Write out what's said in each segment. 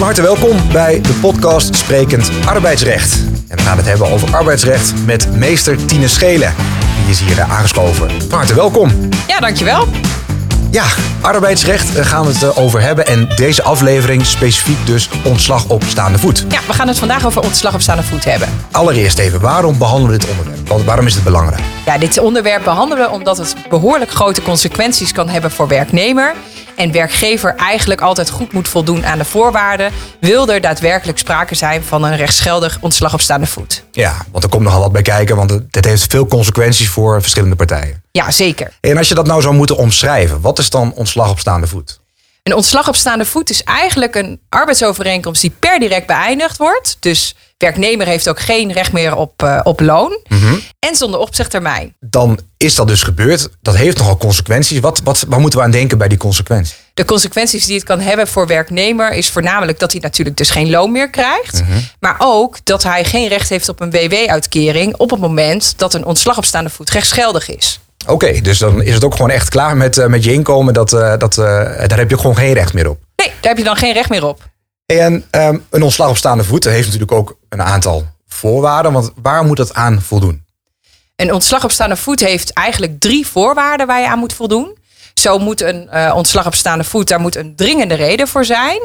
Van harte welkom bij de podcast Sprekend Arbeidsrecht. En we gaan het hebben over arbeidsrecht met meester Tine Schelen. Die is hier eh, aangeschoven. Van harte welkom. Ja, dankjewel. Ja, arbeidsrecht eh, gaan we het eh, over hebben. En deze aflevering specifiek dus ontslag op staande voet. Ja, we gaan het vandaag over ontslag op staande voet hebben. Allereerst even, waarom behandelen we dit onderwerp? Want waarom is het belangrijk? Ja, dit onderwerp behandelen we omdat het behoorlijk grote consequenties kan hebben voor werknemer. En werkgever eigenlijk altijd goed moet voldoen aan de voorwaarden. Wil er daadwerkelijk sprake zijn van een rechtsgeldig ontslag op staande voet? Ja, want er komt nogal wat bij kijken, want het heeft veel consequenties voor verschillende partijen. Ja, zeker. En als je dat nou zou moeten omschrijven, wat is dan ontslag op staande voet? Een ontslag op staande voet is eigenlijk een arbeidsovereenkomst die per direct beëindigd wordt. Dus werknemer heeft ook geen recht meer op, eh, op loon. En zonder opzegtermijn. Dan is dat dus gebeurd. Dat heeft nogal consequenties. Wat, wat, waar moeten we aan denken bij die consequenties? De consequenties die het kan hebben voor werknemer is voornamelijk dat hij natuurlijk dus geen loon meer krijgt. Maar ook dat hij geen recht heeft op een WW-uitkering op het moment dat een ontslag op staande voet rechtsgeldig is. Oké, dus dan is het ook gewoon echt klaar met, eh, met je inkomen. Dat, eh, dat, eh, daar heb je gewoon geen recht meer op. Nee, daar heb je dan geen recht meer op. En ehm, een ontslag op staande voet heeft natuurlijk ook een aantal voorwaarden. Want waar moet dat aan voldoen? Een ontslag op staande voet heeft eigenlijk drie voorwaarden waar je aan moet voldoen. Zo moet een ontslag op staande voet, daar moet een dringende reden voor zijn.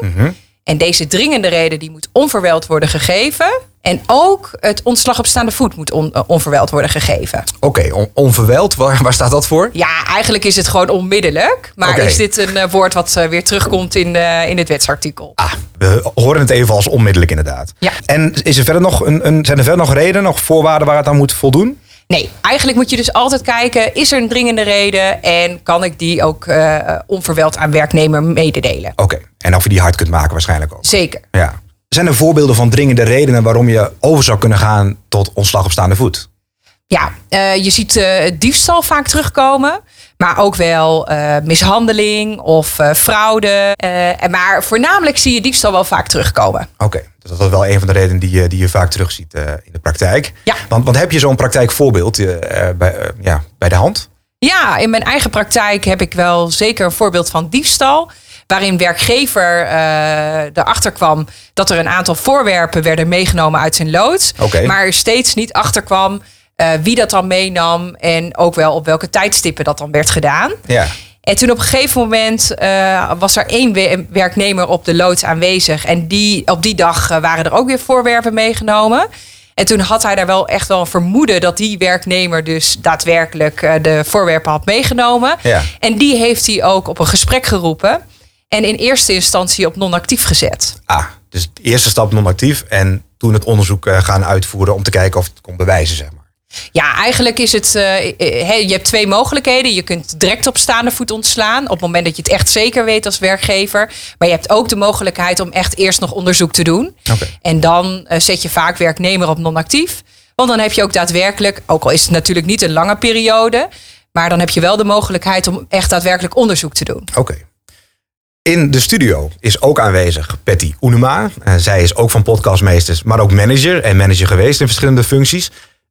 En deze dringende reden die moet onverwijld worden gegeven. En ook het ontslag op staande voet moet on- eh, onverwijld worden gegeven. Oké, on- onverwijld, waar, waar staat dat voor? Ja, eigenlijk is het gewoon onmiddellijk. Maar is dit een eh, woord wat eh, weer terugkomt in, in het wetsartikel? Ah, we horen het even als onmiddellijk inderdaad. Ja. En is er verder nog een, een, zijn er verder nog redenen, nog voorwaarden waar het aan moet voldoen? Nee, eigenlijk moet je dus altijd kijken: is er een dringende reden en kan ik die ook onverwijld aan werknemer mededelen? Oké, en of je die hard kunt maken waarschijnlijk ook. Zeker. Ja. Zijn er voorbeelden van dringende redenen waarom je over zou kunnen gaan tot ontslag op staande voet? Ja, eh, je ziet eh, diefstal vaak terugkomen. Maar ook wel eh, mishandeling of fraude. En maar voornamelijk zie je diefstal wel vaak terugkomen. Oké, dus dat is wel een van de redenen die je, die je vaak terugziet in de praktijk. Ja. Want, want heb je zo'n praktijkvoorbeeld bij, ja, bij de hand? Ja, in mijn eigen praktijk heb ik wel zeker een voorbeeld van diefstal. Waarin werkgever eh, erachter kwam dat er een aantal voorwerpen werden meegenomen uit zijn loods. Maar er steeds niet achter kwam eh, wie dat dan meenam. En ook wel op welke tijdstippen dat dan werd gedaan. Ja. En toen op een gegeven moment eh, was er één we- werknemer op de loods aanwezig. En die, op die dag waren er ook weer voorwerpen meegenomen. En toen had hij daar wel echt wel een vermoeden dat die werknemer dus daadwerkelijk de voorwerpen had meegenomen. Ja. En die heeft hij ook op een gesprek geroepen. En in eerste instantie op non-actief gezet. Ah, dus de eerste stap non-actief en toen het onderzoek eh, gaan uitvoeren om te kijken of het kon bewijzen, zeg maar. Ja, eigenlijk is het. eh, eh, je hebt twee mogelijkheden. Je kunt direct op staande voet ontslaan. Op het moment dat je het echt zeker weet als werkgever. Maar je hebt ook de mogelijkheid om echt eerst nog onderzoek te doen. Oké. En dan zet je vaak werknemer op non-actief. Want dan heb je ook daadwerkelijk, ook al is het natuurlijk niet een lange periode. Maar dan heb je wel de mogelijkheid om echt daadwerkelijk onderzoek te doen. Oké. In de studio is ook aanwezig Patty Oenema. Eh, zij is ook van podcastmeesters, maar ook manager en manager geweest in verschillende functies.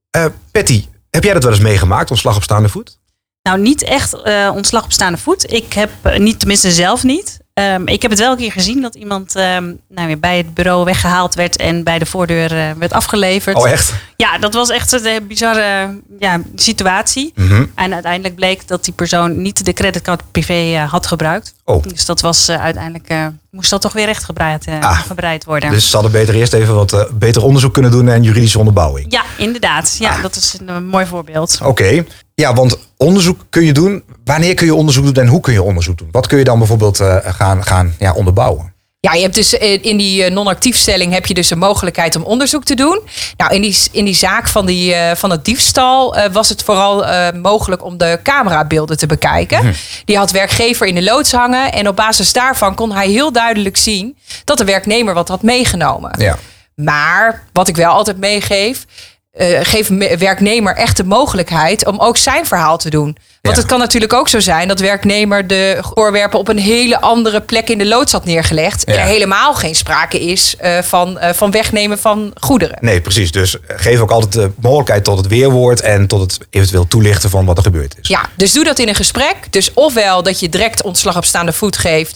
Eh Patty, heb jij dat wel eens meegemaakt, ontslag op staande voet? Nou, niet echt eh, ontslag op staande voet. Ik heb, niet, tenminste zelf niet. Ehm, ik heb het wel een keer gezien dat iemand ehm, nou, weer bij het bureau weggehaald werd en bij de voordeur eh, werd afgeleverd. Oh, echt? Ja, dat was echt een eh, bizarre ja, situatie. Mhm. En uiteindelijk bleek dat die persoon niet de creditcard privé eh, had gebruikt. Oh. Dus dat was uiteindelijk, moest dat toch weer rechtgebreid Ah. gebreid worden. Dus ze hadden beter eerst even wat beter onderzoek kunnen doen en juridische onderbouwing. Ja, inderdaad. Ja, Ah. dat is een, mooi voorbeeld. Oké. Ja, want onderzoek kun je doen. Wanneer kun je onderzoek doen en hoe kun je onderzoek doen? Wat kun je dan bijvoorbeeld eh, gaan, gaan ja, onderbouwen? Ja, je hebt dus eh, in die eh, non-actiefstelling heb je dus een mogelijkheid om onderzoek te doen. Nou, in die, in die zaak van, die, van het diefstal was het vooral mogelijk om de camerabeelden te bekijken. Die had werkgever in de loods hangen. En op basis daarvan kon hij heel duidelijk zien dat de werknemer wat had meegenomen. Ja. Maar wat ik wel altijd meegeef. Eh, geef me- werknemer echt de mogelijkheid om ook zijn verhaal te doen. Want Ja. het kan natuurlijk ook zo zijn dat werknemer de voorwerpen op een hele andere plek in de loods had neergelegd. En er helemaal geen sprake is eh, van, eh, van wegnemen van goederen. Nee, precies. Dus geef ook altijd de mogelijkheid tot het weerwoord en tot het eventueel toelichten van wat er gebeurd is. Ja, dus doe dat in een gesprek. Dus ofwel dat je direct ontslag op staande voet geeft.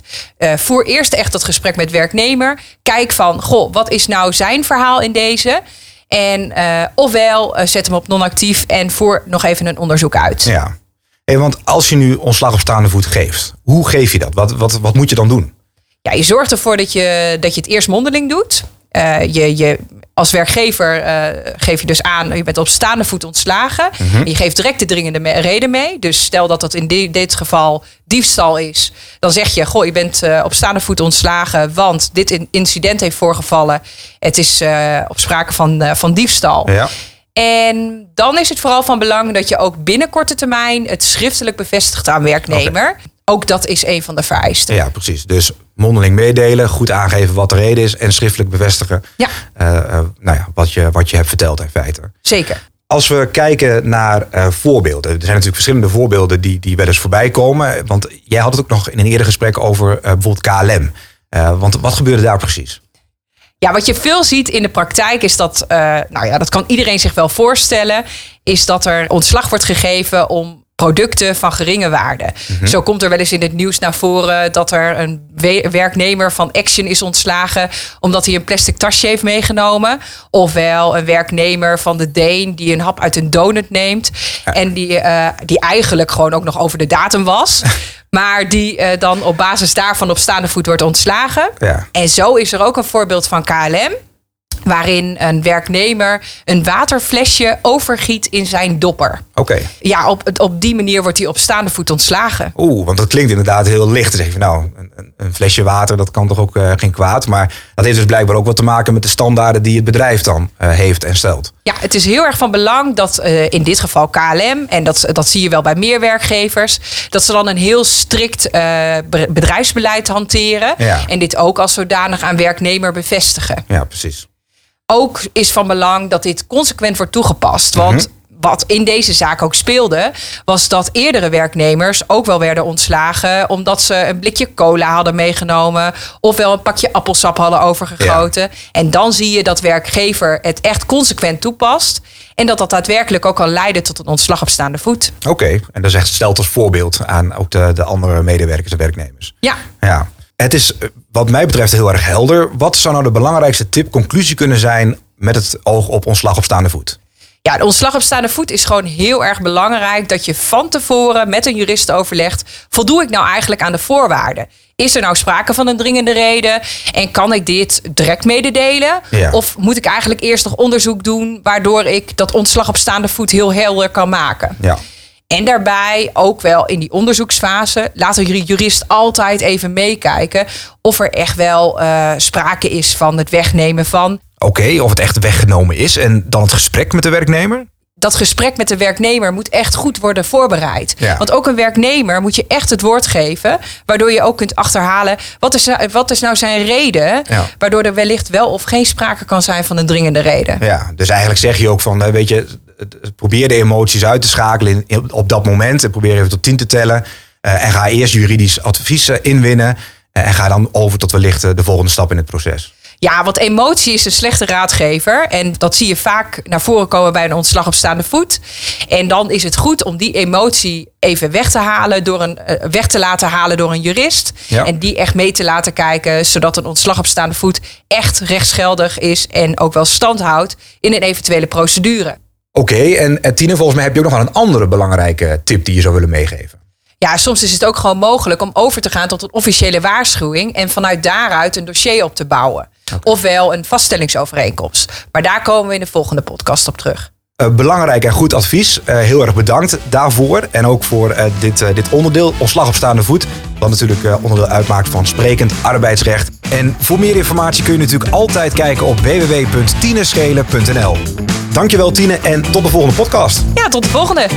voer eerst echt dat gesprek met werknemer. Kijk van, goh, wat is nou zijn verhaal in deze? En eh, ofwel eh, zet hem op non-actief en voer nog even een onderzoek uit. Ja. Hey, want als je nu ontslag op staande voet geeft, hoe geef je dat? Wat, wat, wat moet je dan doen? Ja, je zorgt ervoor dat je, dat je het eerst mondeling doet. Eh, je, je, als werkgever eh, geef je dus aan, je bent op staande voet ontslagen. En je geeft direct de dringende me- reden mee. Dus stel dat dat in di- dit geval diefstal is. Dan zeg je, goh, je bent eh, op staande voet ontslagen. Want dit in- incident heeft voorgevallen. Het is op sprake van, van diefstal. Ja. En dan is het vooral van belang dat je ook binnen korte termijn het schriftelijk bevestigt aan werknemer. Ook dat is een van de vereisten. ja, precies. Dus mondeling meedelen, goed aangeven wat de reden is en schriftelijk bevestigen Ja. eh, nou ja, wat, je, wat je hebt verteld in feite. Zeker. Als we kijken naar eh, voorbeelden. Er zijn natuurlijk verschillende voorbeelden die, die wel eens voorbij komen. Want jij had het ook nog in een eerder gesprek over bijvoorbeeld KLM. Want wat gebeurde daar precies? Ja, wat je veel ziet in de praktijk is dat, nou ja, dat kan iedereen zich wel voorstellen, is dat er ontslag wordt gegeven om producten van geringe waarde. Zo komt er wel eens in het nieuws naar voren dat er een we- werknemer van Action is ontslagen omdat hij een plastic tasje heeft meegenomen. Ofwel een werknemer van de Deen die een hap uit een donut neemt en die, eh, die eigenlijk gewoon ook nog over de datum was. Maar die eh, dan op basis daarvan op staande voet wordt ontslagen. Ja. En zo is er ook een voorbeeld van KLM. Waarin een werknemer een waterflesje overgiet in zijn dopper. Oké. Ja, op, op die manier wordt hij op staande voet ontslagen. Oeh, want dat klinkt inderdaad heel licht. Je van, nou, een, een- flesje water, dat kan toch ook eh, geen kwaad. Maar dat heeft dus blijkbaar ook wat te maken met de standaarden die het bedrijf dan eh, heeft en stelt. Ja, het is heel erg van belang dat eh, in dit geval KLM, en dat, dat zie je wel bij meer werkgevers, dat ze dan een heel strikt be- bedrijfsbeleid hanteren. Ja. En dit ook als zodanig aan werknemer bevestigen. Ja, precies. Ook is van belang dat dit consequent wordt toegepast. Want wat in deze zaak ook speelde, was dat eerdere werknemers ook wel werden ontslagen. omdat ze een blikje cola hadden meegenomen. ofwel een pakje appelsap hadden overgegoten. En dan zie je dat werkgever het echt consequent toepast. En dat dat daadwerkelijk ook kan leiden tot een ontslag op staande voet. Oké, en dat is echt stelt als voorbeeld aan ook de, de andere medewerkers en werknemers. Ja. Ja, het is eh, wat mij betreft heel erg helder. Wat zou nou de belangrijkste tip, conclusie kunnen zijn met het oog op ontslag op staande voet? Ja, de ontslag op staande voet is gewoon heel erg belangrijk dat je van tevoren met een jurist overlegt: voldoe ik nou eigenlijk aan de voorwaarden? Is er nou sprake van een dringende reden? En kan ik dit direct mededelen? Ja. Of moet ik eigenlijk eerst nog onderzoek doen waardoor ik dat ontslag op staande voet heel helder kan maken? Ja, En daarbij ook wel in die onderzoeksfase laat de jurist altijd even meekijken of er echt wel eh, sprake is van het wegnemen van oké, of het echt weggenomen is en dan het gesprek met de werknemer? dat gesprek met de werknemer moet echt goed worden voorbereid. Ja. Want ook een werknemer moet je echt het woord geven, waardoor je ook kunt achterhalen wat is, nou- wat is nou zijn reden, Ja. waardoor er wellicht wel of geen sprake kan zijn van een dringende reden. Ja, dus eigenlijk zeg je ook van, eh, weet je, probeer de emoties uit te schakelen in- op dat moment. En probeer even tot tien te tellen. eh, en ga eerst juridisch advies eh, inwinnen. eh, en ga dan over tot wellicht de volgende stap in het proces. Ja, want emotie is een slechte raadgever. En dat zie je vaak naar voren komen bij een ontslag op staande voet. En dan is het goed om die emotie even weg te halen door een weg te laten halen door een jurist. Ja. En die echt mee te laten kijken, zodat een ontslag op staande voet echt rechtsgeldig is en ook wel stand houdt in een eventuele procedure. Oké, en eh, Tine, volgens mij heb je ook nog wel een andere belangrijke tip die je zou willen meegeven. Ja, soms is het ook gewoon mogelijk om over te gaan tot een officiële waarschuwing en vanuit daaruit een dossier op te bouwen. Ofwel een vaststellingsovereenkomst. Maar daar komen we in de volgende podcast op terug. Eh, belangrijk en goed advies. Eh, heel erg bedankt daarvoor. En ook voor dit, dit onderdeel, ontslag op staande voet. Wat natuurlijk onderdeel uitmaakt van sprekend arbeidsrecht. En voor meer informatie kun je natuurlijk altijd kijken op www.tineschelen.nl. Dankjewel Tine en tot de volgende podcast. Ja, tot de volgende.